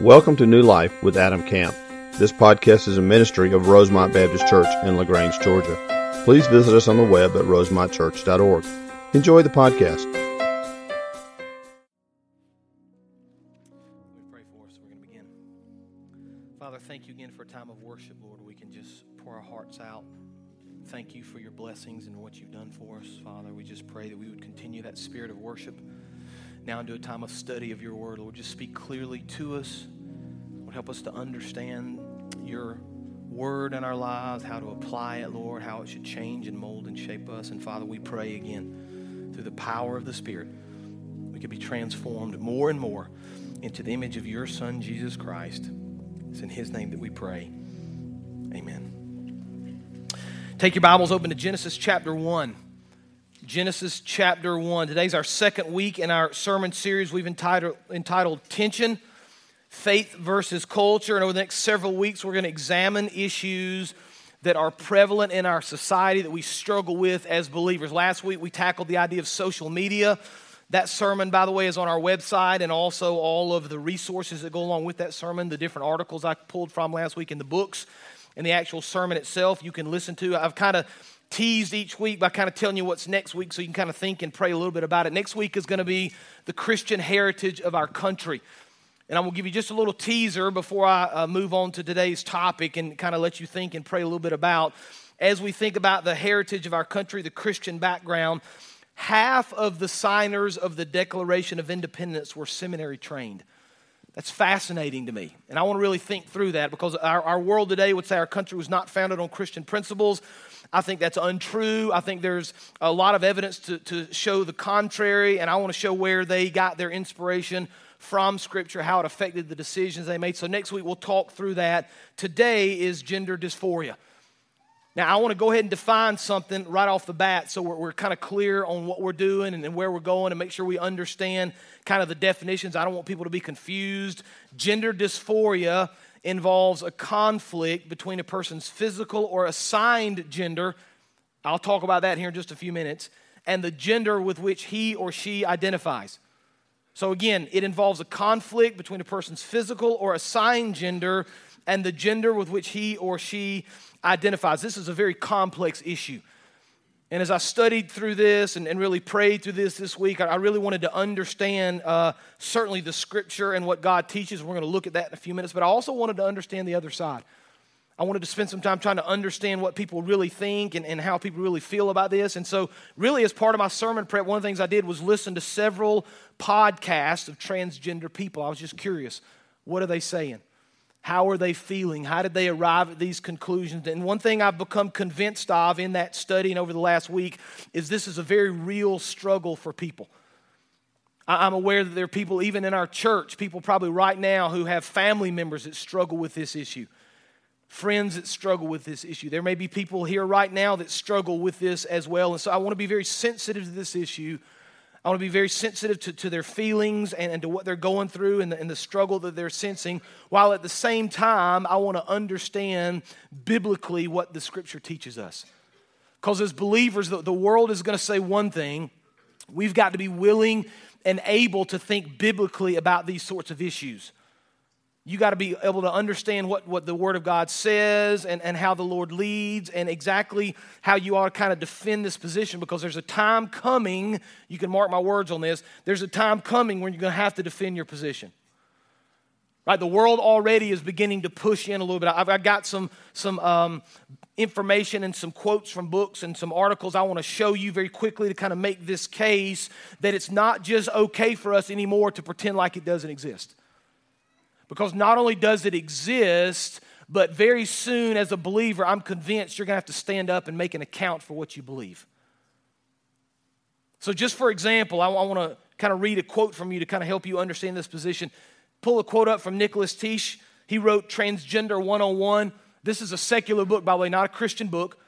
Welcome to New Life with Adam Camp. This podcast is a ministry of Rosemont Baptist Church in LaGrange, Georgia. Please visit us on the web at rosemontchurch.org. Enjoy the podcast. Me pray for us. We're going to begin. Father, thank you again for a time of worship, Lord. We can just pour our hearts out. Thank you for your blessings and what you've done for us, Father. We just pray that we would continue that spirit of worship now into a time of study of your word. Lord, just speak clearly to us. Lord, help us to understand your word in our lives, how to apply it, Lord, how it should change and mold and shape us. And Father, we pray again through the power of the Spirit, we could be transformed more and more into the image of your Son, Jesus Christ. It's in his name that we pray. Amen. Take your Bibles open to Genesis chapter 1. Genesis chapter 1. Today's our second week in our sermon series we've entitled, entitled Tension Faith versus Culture. And over the next several weeks, we're going to examine issues that are prevalent in our society that we struggle with as believers. Last week, we tackled the idea of social media. That sermon, by the way, is on our website and also all of the resources that go along with that sermon, the different articles I pulled from last week in the books and the actual sermon itself you can listen to. I've kind of teased each week by kind of telling you what's next week so you can kind of think and pray a little bit about it. Next week is going to be the Christian heritage of our country. And going to give you just a little teaser before I uh, move on to today's topic and kind of let you think and pray a little bit about. As we think about the heritage of our country, the Christian background, half of the signers of the Declaration of Independence were seminary trained. That's fascinating to me. And I want to really think through that because our, our world today would say our country was not founded on Christian principles. I think that's untrue. I think there's a lot of evidence to, to show the contrary, and I want to show where they got their inspiration from Scripture, how it affected the decisions they made. So, next week we'll talk through that. Today is gender dysphoria. Now, I want to go ahead and define something right off the bat so we're, we're kind of clear on what we're doing and, and where we're going and make sure we understand kind of the definitions. I don't want people to be confused. Gender dysphoria involves a conflict between a person's physical or assigned gender. I'll talk about that here in just a few minutes. And the gender with which he or she identifies. So, again, it involves a conflict between a person's physical or assigned gender and the gender with which he or she identifies. This is a very complex issue. And as I studied through this and, and really prayed through this this week, I, I really wanted to understand uh, certainly the scripture and what God teaches. We're going to look at that in a few minutes, but I also wanted to understand the other side. I wanted to spend some time trying to understand what people really think and, and how people really feel about this. And so, really, as part of my sermon prep, one of the things I did was listen to several podcasts of transgender people. I was just curious what are they saying? How are they feeling? How did they arrive at these conclusions? And one thing I've become convinced of in that studying over the last week is this is a very real struggle for people. I'm aware that there are people, even in our church, people probably right now who have family members that struggle with this issue, friends that struggle with this issue. There may be people here right now that struggle with this as well. And so I want to be very sensitive to this issue I want to be very sensitive to, to their feelings and, and to what they're going through and the, and the struggle that they're sensing, while at the same time, I want to understand biblically what the scripture teaches us. Because as believers, the, the world is going to say one thing. We've got to be willing and able to think biblically about these sorts of issues you got to be able to understand what, what the Word of God says and, and how the Lord leads and exactly how you ought to kind of defend this position because there's a time coming, you can mark my words on this, there's a time coming when you're going to have to defend your position. Right? The world already is beginning to push in a little bit. I've, I've got some, some um, information and some quotes from books and some articles I want to show you very quickly to kind of make this case that it's not just okay for us anymore to pretend like it doesn't exist. Because not only does it exist, but very soon, as a believer, I'm convinced you're going to have to stand up and make an account for what you believe. So, just for example, I, want to kind of read a quote from you to kind of help you understand this position. Pull a quote up from Nicholas Teich. He wrote Transgender 101. This is a secular book, by the way, not a Christian book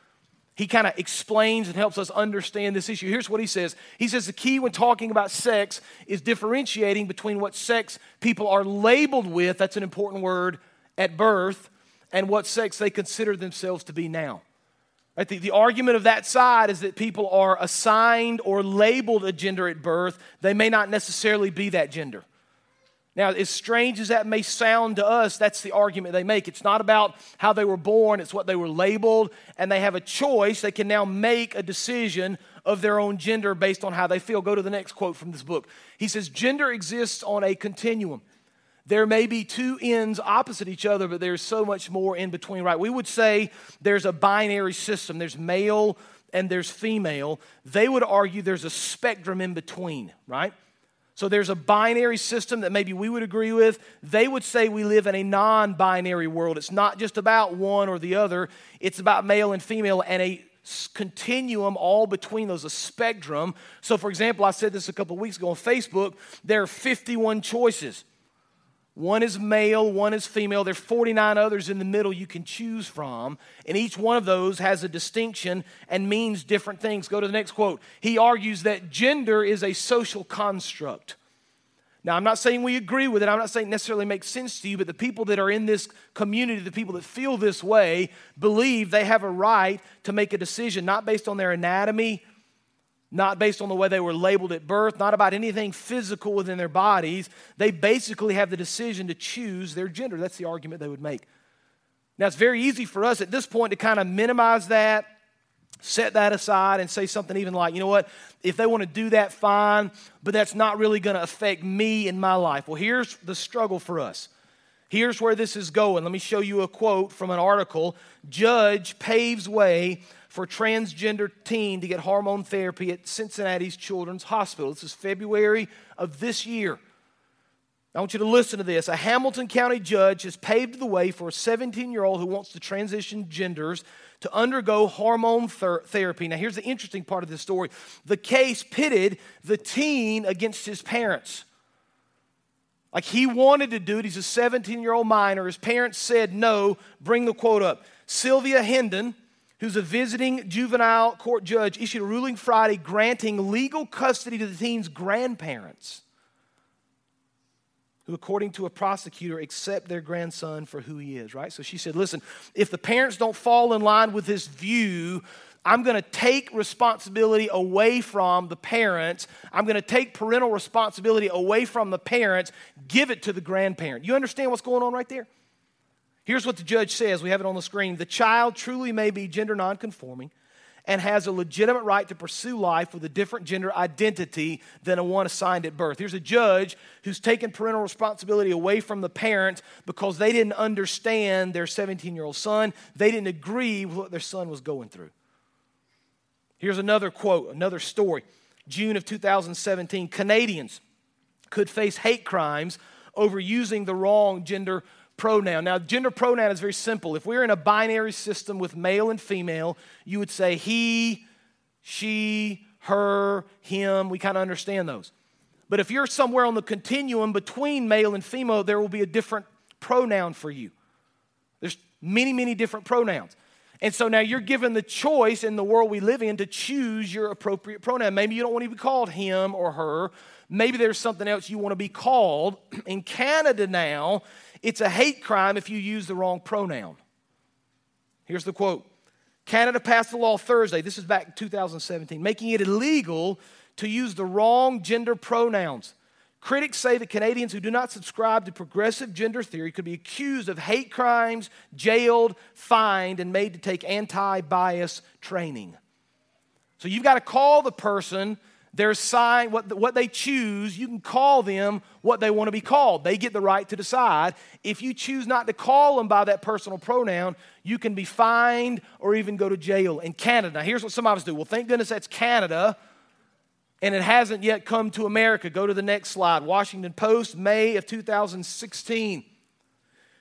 he kind of explains and helps us understand this issue. Here's what he says He says the key when talking about sex is differentiating between what sex people are labeled with, that's an important word, at birth, and what sex they consider themselves to be now. Right? The, the argument of that side is that people are assigned or labeled a gender at birth, they may not necessarily be that gender. Now, as strange as that may sound to us, that's the argument they make. It's not about how they were born, it's what they were labeled, and they have a choice. They can now make a decision of their own gender based on how they feel. Go to the next quote from this book. He says, Gender exists on a continuum. There may be two ends opposite each other, but there's so much more in between, right? We would say there's a binary system, there's male and there's female. They would argue there's a spectrum in between, right? So there's a binary system that maybe we would agree with. They would say we live in a non binary world. It's not just about one or the other, it's about male and female and a continuum all between those, a spectrum. So, for example, I said this a couple weeks ago on Facebook there are 51 choices. One is male, one is female. There are 49 others in the middle you can choose from. And each one of those has a distinction and means different things. Go to the next quote. He argues that gender is a social construct. Now, I'm not saying we agree with it. I'm not saying it necessarily makes sense to you, but the people that are in this community, the people that feel this way, believe they have a right to make a decision, not based on their anatomy, not based on the way they were labeled at birth, not about anything physical within their bodies. They basically have the decision to choose their gender. That's the argument they would make. Now, it's very easy for us at this point to kind of minimize that, set that aside, and say something even like, you know what, if they want to do that, fine, but that's not really going to affect me in my life. Well, here's the struggle for us. Here's where this is going. Let me show you a quote from an article. Judge paves way for transgender teen to get hormone therapy at Cincinnati's Children's Hospital. This is February of this year. I want you to listen to this. A Hamilton County judge has paved the way for a 17 year old who wants to transition genders to undergo hormone ther- therapy. Now, here's the interesting part of this story the case pitted the teen against his parents. Like he wanted to do it. He's a 17 year old minor. His parents said no. Bring the quote up. Sylvia Hendon who's a visiting juvenile court judge, issued a ruling Friday granting legal custody to the teen's grandparents, who, according to a prosecutor, accept their grandson for who he is, right? So she said, listen, if the parents don't fall in line with this view, I'm going to take responsibility away from the parents. I'm going to take parental responsibility away from the parents, give it to the grandparent. You understand what's going on right there? Here's what the judge says. We have it on the screen. The child truly may be gender nonconforming and has a legitimate right to pursue life with a different gender identity than a one assigned at birth. Here's a judge who's taken parental responsibility away from the parents because they didn't understand their 17 year old son. They didn't agree with what their son was going through. Here's another quote, another story. June of 2017 Canadians could face hate crimes over using the wrong gender pronoun. Now, gender pronoun is very simple. If we're in a binary system with male and female, you would say he, she, her, him. We kind of understand those. But if you're somewhere on the continuum between male and female, there will be a different pronoun for you. There's many, many different pronouns. And so now you're given the choice in the world we live in to choose your appropriate pronoun. Maybe you don't want to be called him or her. Maybe there's something else you want to be called. In Canada now, it's a hate crime if you use the wrong pronoun. Here's the quote Canada passed a law Thursday, this is back in 2017, making it illegal to use the wrong gender pronouns. Critics say that Canadians who do not subscribe to progressive gender theory could be accused of hate crimes, jailed, fined, and made to take anti bias training. So you've got to call the person their sign, what, what they choose, you can call them what they want to be called. They get the right to decide. If you choose not to call them by that personal pronoun, you can be fined or even go to jail. In Canada, now hir's what some of us do. Well, thank goodness that's Canada, and it hasn't yet come to America. Go to the next slide. Washington Post, May of 2016.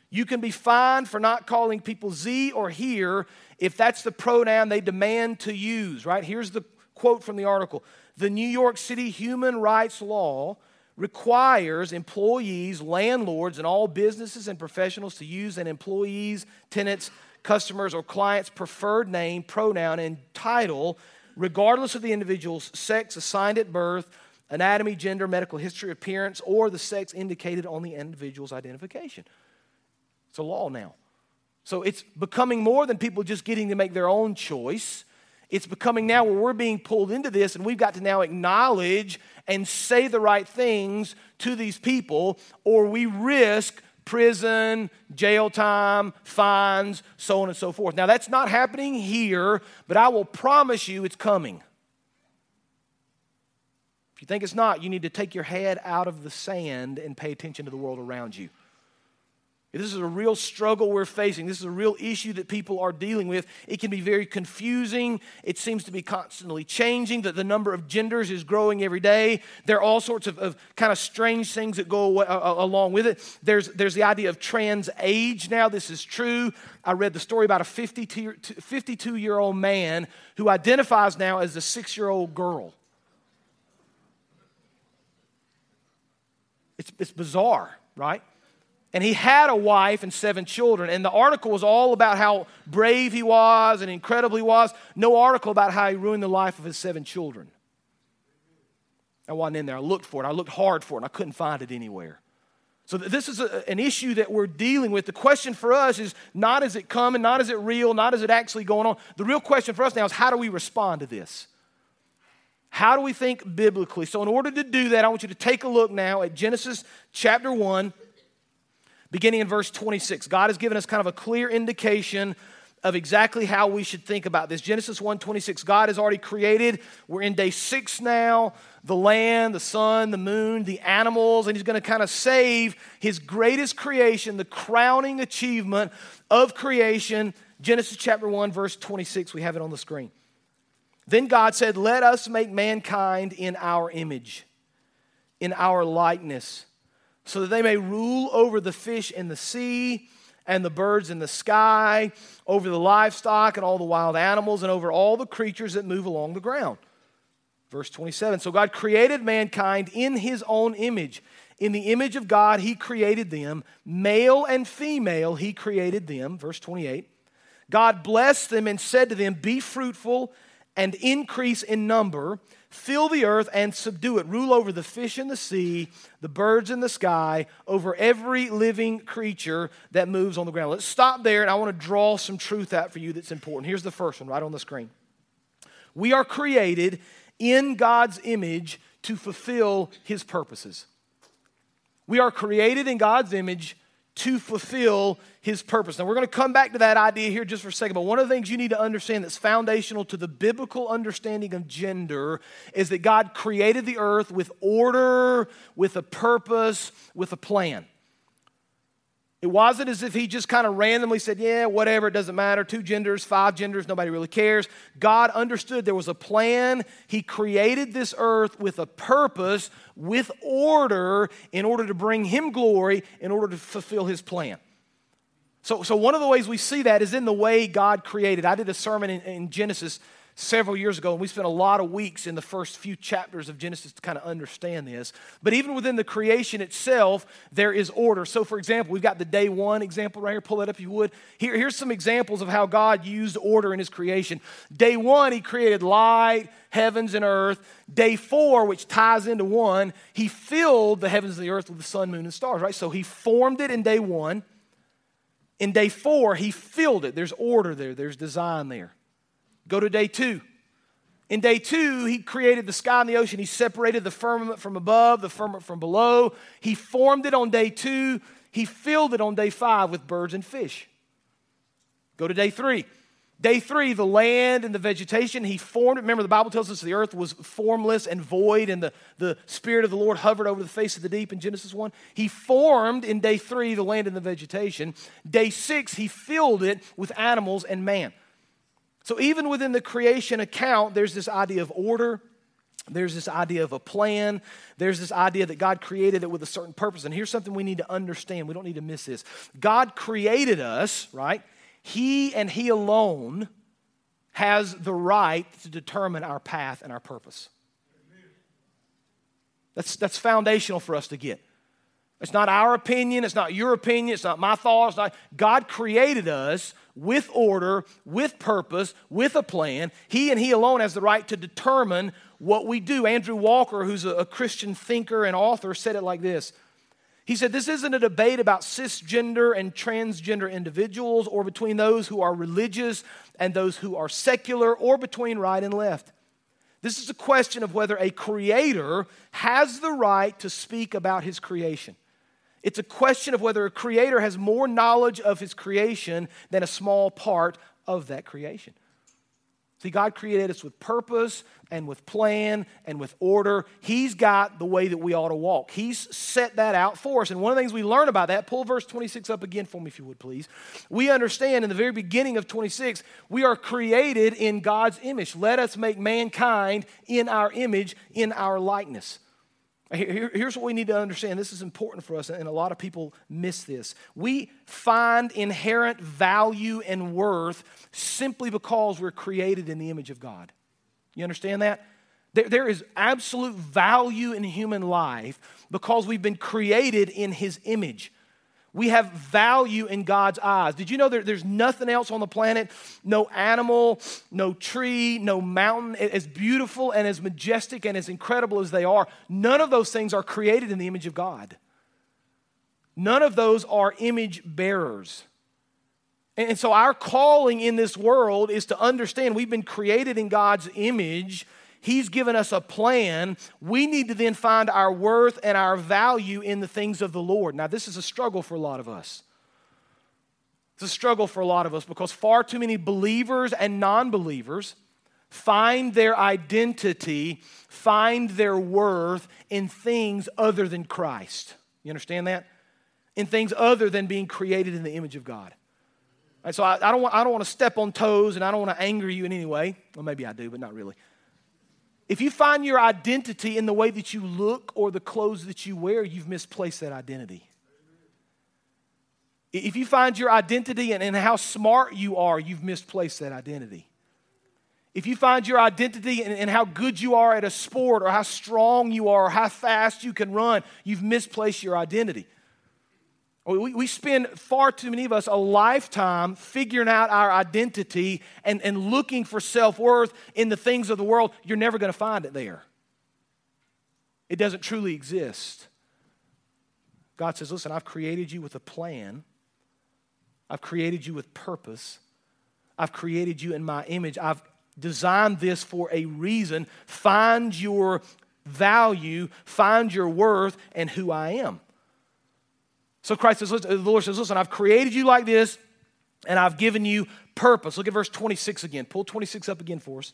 You can be fined for not calling people ze or here if that's the pronoun they demand to use, right? Here's the quote from the article the New York City human rights law requires employees, landlords, and all businesses and professionals to use an employee's, tenants, customers, or client's preferred name, pronoun, and title, regardless of the individual's sex assigned at birth, anatomy, gender, medical history, appearance, or the sex indicated on the individual's identification. It's a law now. So it's becoming more than people just getting to make their own choice. It's becoming now where we're being pulled into this, and we've got to now acknowledge and say the right things to these people, or we risk prison, jail time, fines, so on and so forth. Now, that's not happening here, but I will promise you it's coming. If you think it's not, you need to take your head out of the sand and pay attention to the world around you. This is a real struggle we're facing. This is a real issue that people are dealing with. It can be very confusing. It seems to be constantly changing, that the number of genders is growing every day. There are all sorts of, of kind of strange things that go away, uh, along with it. There's, there's the idea of trans age now. This is true. I read the story about a 52 year old man who identifies now as a six year old girl. It's, it's bizarre, right? And he had a wife and seven children. And the article was all about how brave he was and incredible he was. No article about how he ruined the life of his seven children. I wasn't in there. I looked for it. I looked hard for it, and I couldn't find it anywhere. So, this is a, an issue that we're dealing with. The question for us is not is it coming, not is it real, not is it actually going on. The real question for us now is how do we respond to this? How do we think biblically? So, in order to do that, I want you to take a look now at Genesis chapter 1 beginning in verse 26. God has given us kind of a clear indication of exactly how we should think about this. Genesis 1:26. God has already created. We're in day 6 now. The land, the sun, the moon, the animals, and he's going to kind of save his greatest creation, the crowning achievement of creation. Genesis chapter 1 verse 26. We have it on the screen. Then God said, "Let us make mankind in our image, in our likeness." So that they may rule over the fish in the sea and the birds in the sky, over the livestock and all the wild animals, and over all the creatures that move along the ground. Verse 27 So God created mankind in his own image. In the image of God, he created them. Male and female, he created them. Verse 28. God blessed them and said to them, Be fruitful and increase in number Fill the earth and subdue it. Rule over the fish in the sea, the birds in the sky, over every living creature that moves on the ground. Let's stop there, and I want to draw some truth out for you that's important. Here's the first one right on the screen. We are created in God's image to fulfill his purposes. We are created in God's image to fulfill his purpose. Now, we're going to come back to that idea here just for a second, but one of the things you need to understand that's foundational to the biblical understanding of gender is that God created the earth with order, with a purpose, with a plan. It wasn't as if he just kind of randomly said, Yeah, whatever, it doesn't matter. Two genders, five genders, nobody really cares. God understood there was a plan. He created this earth with a purpose, with order, in order to bring him glory, in order to fulfill his plan. So, so one of the ways we see that is in the way God created. I did a sermon in, in Genesis several years ago, and we spent a lot of weeks in the first few chapters of Genesis to kind of understand this. But even within the creation itself, there is order. So, for example, we've got the day one example right here. Pull that up if you would. Here, here's some examples of how God used order in his creation. Day one, he created light, heavens, and earth. Day four, which ties into one, he filled the heavens and the earth with the sun, moon, and stars, right? So he formed it in day one. In day four, he filled it. There's order there, there's design there. Go to day two. In day two, he created the sky and the ocean. He separated the firmament from above, the firmament from below. He formed it on day two. He filled it on day five with birds and fish. Go to day three. Day three, the land and the vegetation, he formed. Remember, the Bible tells us the earth was formless and void, and the, the Spirit of the Lord hovered over the face of the deep in Genesis 1. He formed in day three the land and the vegetation. Day six, he filled it with animals and man. So, even within the creation account, there's this idea of order. There's this idea of a plan. There's this idea that God created it with a certain purpose. And here's something we need to understand. We don't need to miss this. God created us, right? He and He alone has the right to determine our path and our purpose. That's, that's foundational for us to get. It's not our opinion. It's not your opinion. It's not my thoughts. Not, God created us with order, with purpose, with a plan. He and He alone has the right to determine what we do. Andrew Walker, who's a, Christian thinker and author, said it like this He said this isn't a debate about cisgender and transgender individuals or between those who are religious and those who are secular or between right and left. This is a question of whether a creator has the right to speak about his creation. It's a question of whether a creator has more knowledge of his creation than a small part of that creation. See, God created us with purpose and with plan and with order. He's got the way that we ought to walk. He's set that out for us. And one of the things we learn about that, pull verse 26 up again for me, if you would please. We understand in the very beginning of 26, we are created in God's image. Let us make mankind in our image, in our likeness. Here, here's what we need to understand. This is important for us, and a lot of people miss this. We find inherent value and worth simply because we're created in the image of God. You understand that? There, there is absolute value in human life because we've been created in His image. We have value in God's eyes. Did you know there, there's nothing else on the planet, no animal, no tree, no mountain, as beautiful and as majestic and as incredible as they are, none of those things are created in the image of God. None of those are image bearers. And so, our calling in this world is to understand we've been created in God's image He's given us a plan. We need to then find our worth and our value in the things of the Lord. Now, this is a struggle for a lot of us. It's a struggle for a lot of us because far too many believers and non believers find their identity, find their worth in things other than Christ. You understand that? In things other than being created in the image of God. Right, so I, I, don't want, I don't want to step on toes and I don't want to anger you in any way. Well, maybe I do, but not really. If you find your identity in the way that you look or the clothes that you wear, you've misplaced that identity. If you find your identity in, in how smart you are, you've misplaced that identity. If you find your identity in, in, how good you are at a sport or how strong you are or how fast you can run, you've misplaced your identity. We, we spend far too many of us a lifetime figuring out our identity and, and looking for self worth in the things of the world. You're never going to find it there. It doesn't truly exist. God says, Listen, I've created you with a plan, I've created you with purpose, I've created you in my image. I've designed this for a reason. Find your value, find your worth, and who I am. So Christ says, the Lord says, listen, I've created you like this, and I've given you purpose. Look at verse 26 again. Pull 26 up again for us.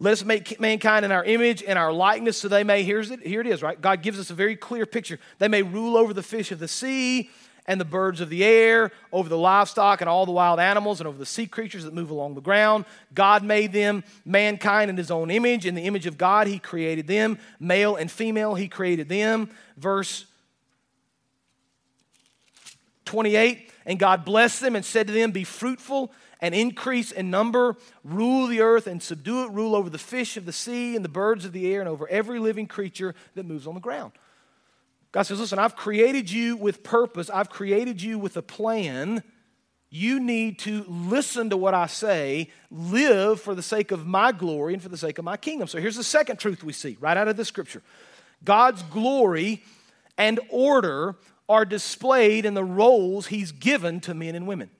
Let us make mankind in our image and our likeness so they may, here's it, here it is, right? God gives us a very clear picture. They may rule over the fish of the sea and the birds of the air, over the livestock and all the wild animals, and over the sea creatures that move along the ground. God made them, mankind, in his own image. In the image of God, he created them. Male and female, he created them. Verse 28 And God blessed them and said to them, Be fruitful and increase in number, rule the earth and subdue it, rule over the fish of the sea and the birds of the air, and over every living creature that moves on the ground. God says, Listen, I've created you with purpose, I've created you with a plan. You need to listen to what I say, live for the sake of my glory and for the sake of my kingdom. So here's the second truth we see right out of the scripture God's glory and order are displayed in the roles he's given to men and women.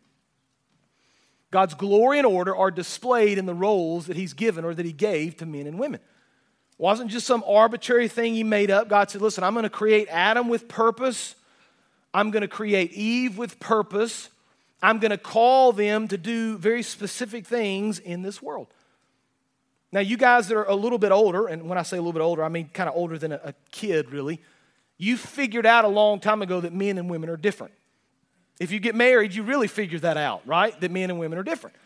God's glory and order are displayed in the roles that he's given or that he gave to men and women. It wasn't just some arbitrary thing he made up. God said, Listen, I'm going to create Adam with purpose. I'm going to create Eve with purpose. I'm going to call them to do very specific things in this world. Now, you guys that are a little bit older, and when I say a little bit older, I mean kind of older than a, a kid, really you figured out a long time ago that men and women are different. If you get married, you really figure that out, right? That men and women are different.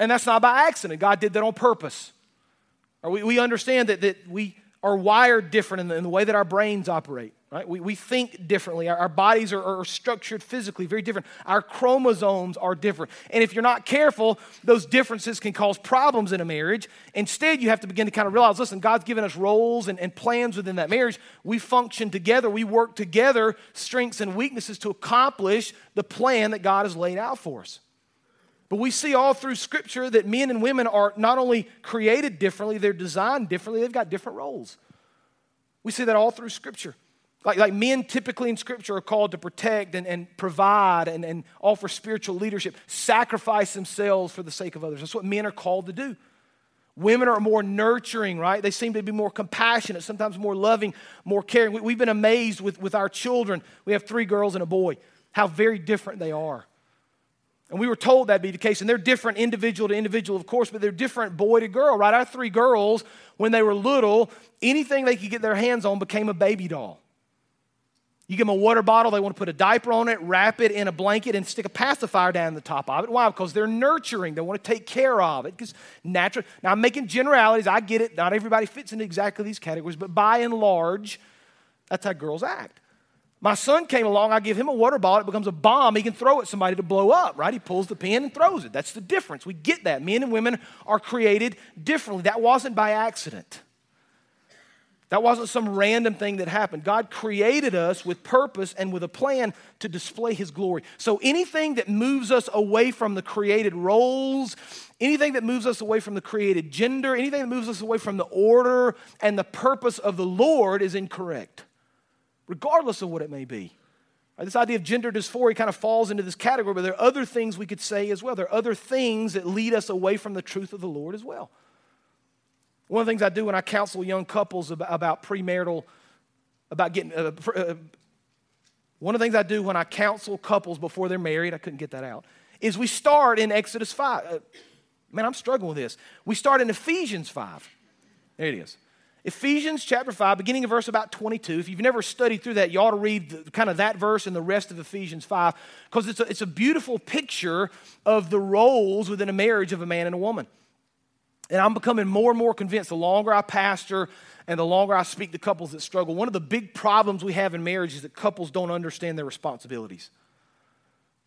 And that's not by accident. God did that on purpose. Or we, we understand that, that we are wired different in the, in the way that our brains operate. Right? We, we think differently. Our, our bodies are, are, structured physically very different. Our chromosomes are different. And if you're not careful, those differences can cause problems in a marriage. Instead, you have to begin to kind of realize listen, God's given us roles and, and plans within that marriage. We function together, we work together, strengths and weaknesses to accomplish the plan that God has laid out for us. But we see all through Scripture that men and women are not only created differently, they're designed differently, they've got different roles. We see that all through Scripture. Like, like men typically in Scripture are called to protect and, and provide and, and offer spiritual leadership, sacrifice themselves for the sake of others. That's what men are called to do. Women are more nurturing, right? They seem to be more compassionate, sometimes more loving, more caring. We, have been amazed with, with our children. We have three girls and a boy, how very different they are. And we were told that'd be the case. And they're different individual to individual, of course, but they're different boy to girl, right? Our three girls, when they were little, anything they could get their hands on became a baby doll. You give them a water bottle, they want to put a diaper on it, wrap it in a blanket, and stick a pacifier down the top of it. Why? Because they're nurturing. They want to take care of it. Because natural. Now, I'm making generalities. I get it. Not everybody fits into exactly these categories, but by and large, that's how girls act. My son came along, I give him a water bottle, it becomes a bomb. He can throw it somebody to blow up, right? He pulls the pin and throws it. That's the difference. We get that. Men and women are created differently. That wasn't by accident. That wasn't some random thing that happened. God created us with purpose and with a plan to display His glory. So anything that moves us away from the created roles, anything that moves us away from the created gender, anything that moves us away from the order and the purpose of the Lord is incorrect, regardless of what it may be. This idea of gender dysphoria kind of falls into this category, but there are other things we could say as well. There are other things that lead us away from the truth of the Lord as well. One of the things I do when I counsel young couples about, about premarital, about getting, uh, uh, one of the things I do when I counsel couples before they're married, I couldn't get that out, is we start in Exodus 5. Uh, man, I'm struggling with this. We start in Ephesians 5. There it is. Ephesians chapter 5, beginning of verse about 22. If you've never studied through that, you ought to read the, kind of that verse and the rest of Ephesians 5 because it's a, it's a beautiful picture of the roles within a marriage of a man and a woman. And I'm becoming more and more convinced the longer I pastor and the longer I speak to couples that struggle. One of the big problems we have in marriage is that couples don't understand their responsibilities.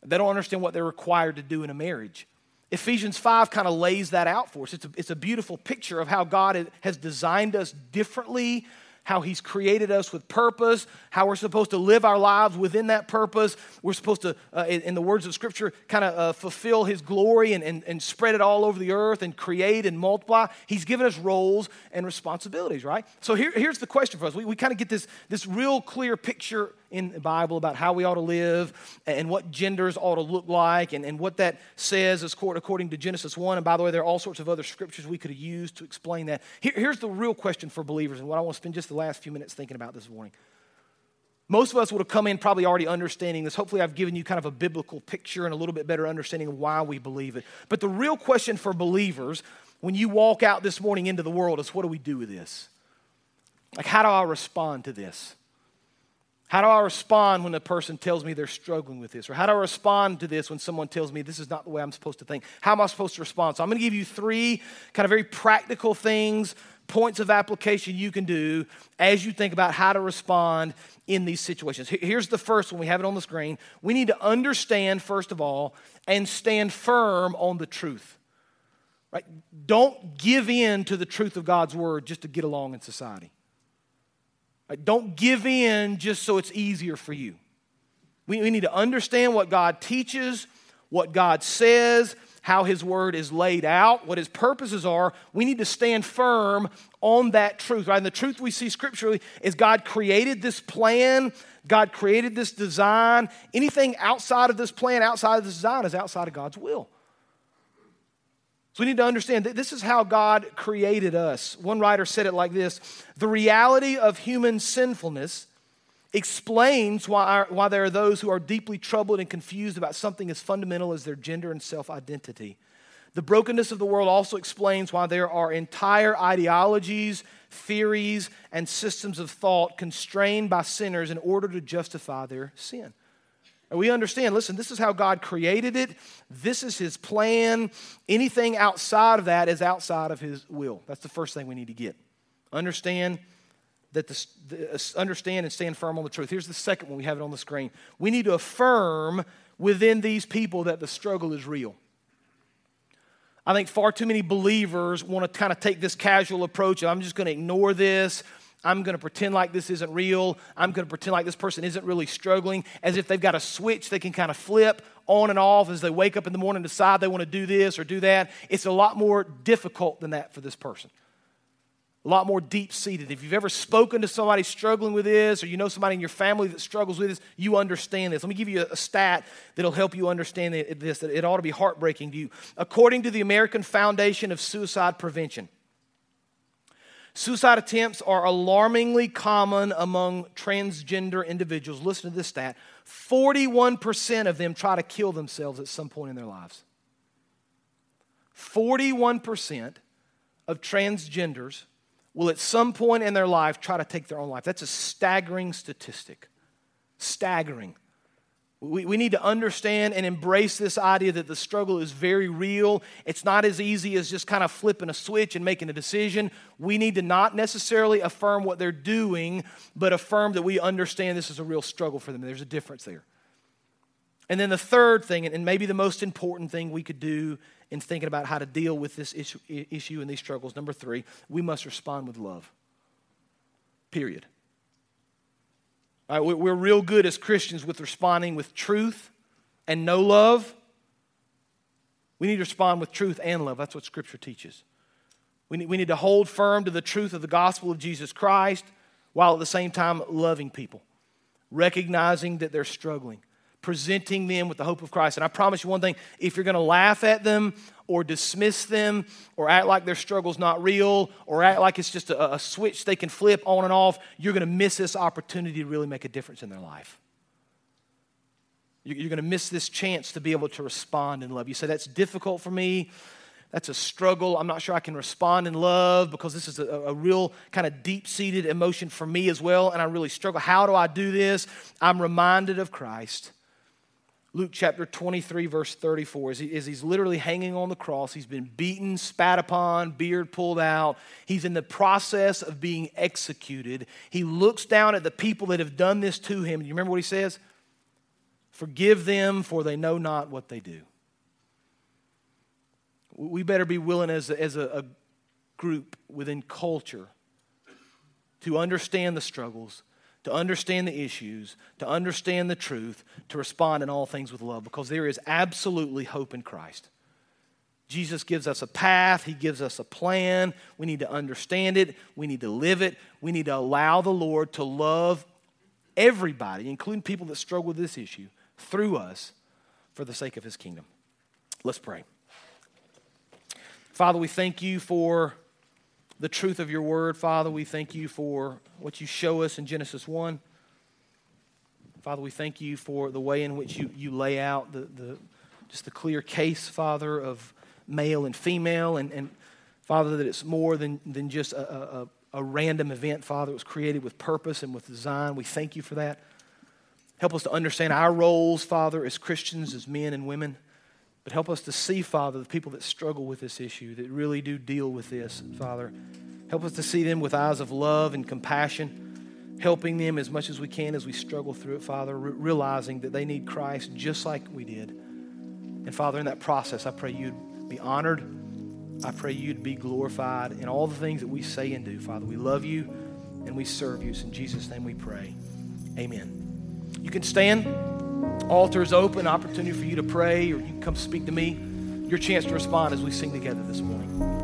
They don't understand what they're required to do in a marriage. Ephesians 5 kind of lays that out for us. It's a, it's a beautiful picture of how God has designed us differently how He's created us with purpose, how we're supposed to live our lives within that purpose. We're supposed to, uh, in the words of Scripture, kind of uh, fulfill His glory and, and, and spread it all over the earth and create and multiply. He's given us roles and responsibilities, right? So here, here's the question for us. We, we kind of get this, this real clear picture in the Bible about how we ought to live and what genders ought to look like and, and what that says is according to Genesis 1. And by the way, there are all sorts of other scriptures we could have used to explain that. Here, here's the real question for believers and what I want to spend just the last few minutes thinking about this morning. Most of us would have come in probably already understanding this. Hopefully, I've given you kind of a biblical picture and a little bit better understanding of why we believe it. But the real question for believers when you walk out this morning into the world is what do we do with this? Like, how do I respond to this? How do I respond when a person tells me they're struggling with this? Or how do I respond to this when someone tells me this is not the way I'm supposed to think? How am I supposed to respond? So I'm going to give you three kind of very practical things, points of application you can do as you think about how to respond in these situations. Here's the first one. We have it on the screen. We need to understand, first of all, and stand firm on the truth. Right? Don't give in to the truth of God's word just to get along in society. Uh, don't give in just so it's easier for you. We, we need to understand what God teaches, what God says, how His Word is laid out, what His purposes are. We need to stand firm on that truth, right? And the truth we see scripturally is God created this plan, God created this design. Anything outside of this plan, outside of this design, is outside of God's will. So we need to understand that this is how God created us. One writer said it like this The reality of human sinfulness explains why, our, why there are those who are deeply troubled and confused about something as fundamental as their gender and self identity. The brokenness of the world also explains why there are entire ideologies, theories, and systems of thought constrained by sinners in order to justify their sin. And we understand, listen, this is how God created it. This is his plan. Anything outside of that is outside of his will. That's the first thing we need to get. Understand that the, the, uh, understand and stand firm on the truth. Here's the second one. We have it on the screen. We need to affirm within these people that the struggle is real. I think far too many believers want to kind of take this casual approach. I'm just going to ignore this. I'm going to pretend like this isn't real. I'm going to pretend like this person isn't really struggling, as if they've got a switch they can kind of flip on and off as they wake up in the morning and decide they want to do this or do that. It's a lot more difficult than that for this person. a lot more deep seated. If you've ever spoken to somebody struggling with this, or you know somebody in your family that struggles with this, you understand this. Let me give you a, stat that'll help you understand this, that it ought to be heartbreaking to you. According to the American Foundation of Suicide Prevention, suicide attempts are alarmingly common among transgender individuals. Listen to this stat 41% of them try to kill themselves at some point in their lives. 41% of transgenders will at some point in their life try to take their own life. That's a staggering statistic. Staggering. We, we need to understand and embrace this idea that the struggle is very real. It's not as easy as just kind of flipping a switch and making a decision. We need to not necessarily affirm what they're doing, but affirm that we understand this is a real struggle for them. There's a difference there. And then the third thing, and maybe the most important thing we could do in thinking about how to deal with this issue, issue and these struggles. Number three, we must respond with love. Period. Right, we're real good as Christians with responding with truth and no love. We need to respond with truth and love. That's what Scripture teaches. We need, we need to hold firm to the truth of the gospel of Jesus Christ while at the same time loving people, recognizing that they're struggling presenting them with the hope of Christ. And I promise you one thing if you're going to laugh at them or dismiss them or act like their struggle's not real or act like it's just a, a switch they can flip on and off, you're going to miss this opportunity to really make a difference in their life. You're going to miss this chance to be able to respond in love. You say, That's difficult for me. That's a struggle. I'm not sure I can respond in love because this is a, a real kind of deep seated emotion for me as well, and I really struggle. How do I do this? I'm reminded of Christ Luke chapter 23, verse 34, as, he, he's literally hanging on the cross, he's been beaten, spat upon, beard pulled out. He's in the process of being executed. He looks down at the people that have done this to him. You remember what he says? Forgive them, for they know not what they do. We better be willing as a, as a, a group within culture to understand the struggles to understand the issues, to understand the truth, to respond in all things with love, because there is absolutely hope in Christ. Jesus gives us a path, He gives us a plan. We need to understand it, we need to live it, we need to allow the Lord to love everybody, including people that struggle with this issue, through us for the sake of His kingdom. Let's pray. Father, we thank you for the truth of your word, Father. We thank you for what you show us in Genesis 1. Father, we thank you for the way in which you, you lay out the, the, just the clear case, Father, of male and female. And, and Father, that it's more than, than just a, a, a random event, Father. It was created with purpose and with design. We thank you for that. Help us to understand our roles, Father, as Christians, as men and women. But help us to see, Father, the people that struggle with this issue, that really do deal with this, Father. Help us to see them with eyes of love and compassion, helping them as much as we can as we struggle through it, Father, re- realizing that they need Christ just like we did. And Father, in that process, I pray you'd be honored. I pray you'd be glorified in all the things that we say and do, Father. We love you and we serve you. So in Jesus' name we pray. Amen. You can stand. Altar is open, opportunity for you to pray, or you can come speak to me. Your chance to respond as we sing together this morning.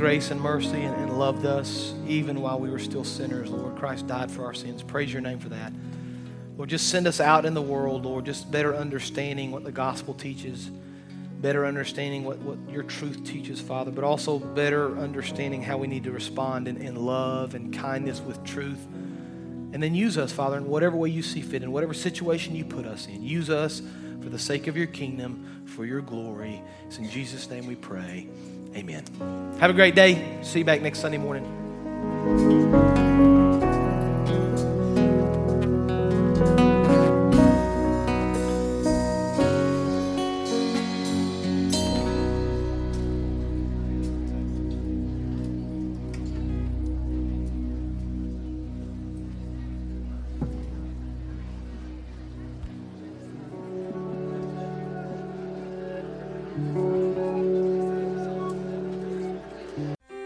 Grace and mercy and, and loved us even while we were still sinners. Lord, Christ died for our sins. Praise your name for that. Lord, just send us out in the world, Lord, just better understanding what the gospel teaches, better understanding what, what your truth teaches, Father, but also better understanding how we need to respond in, in love and kindness with truth. And then use us, Father, in whatever way you see fit, in whatever situation you put us in. Use us for the sake of your kingdom, for your glory. It's in Jesus' name we pray. Amen. Have a great day. See you back next Sunday morning.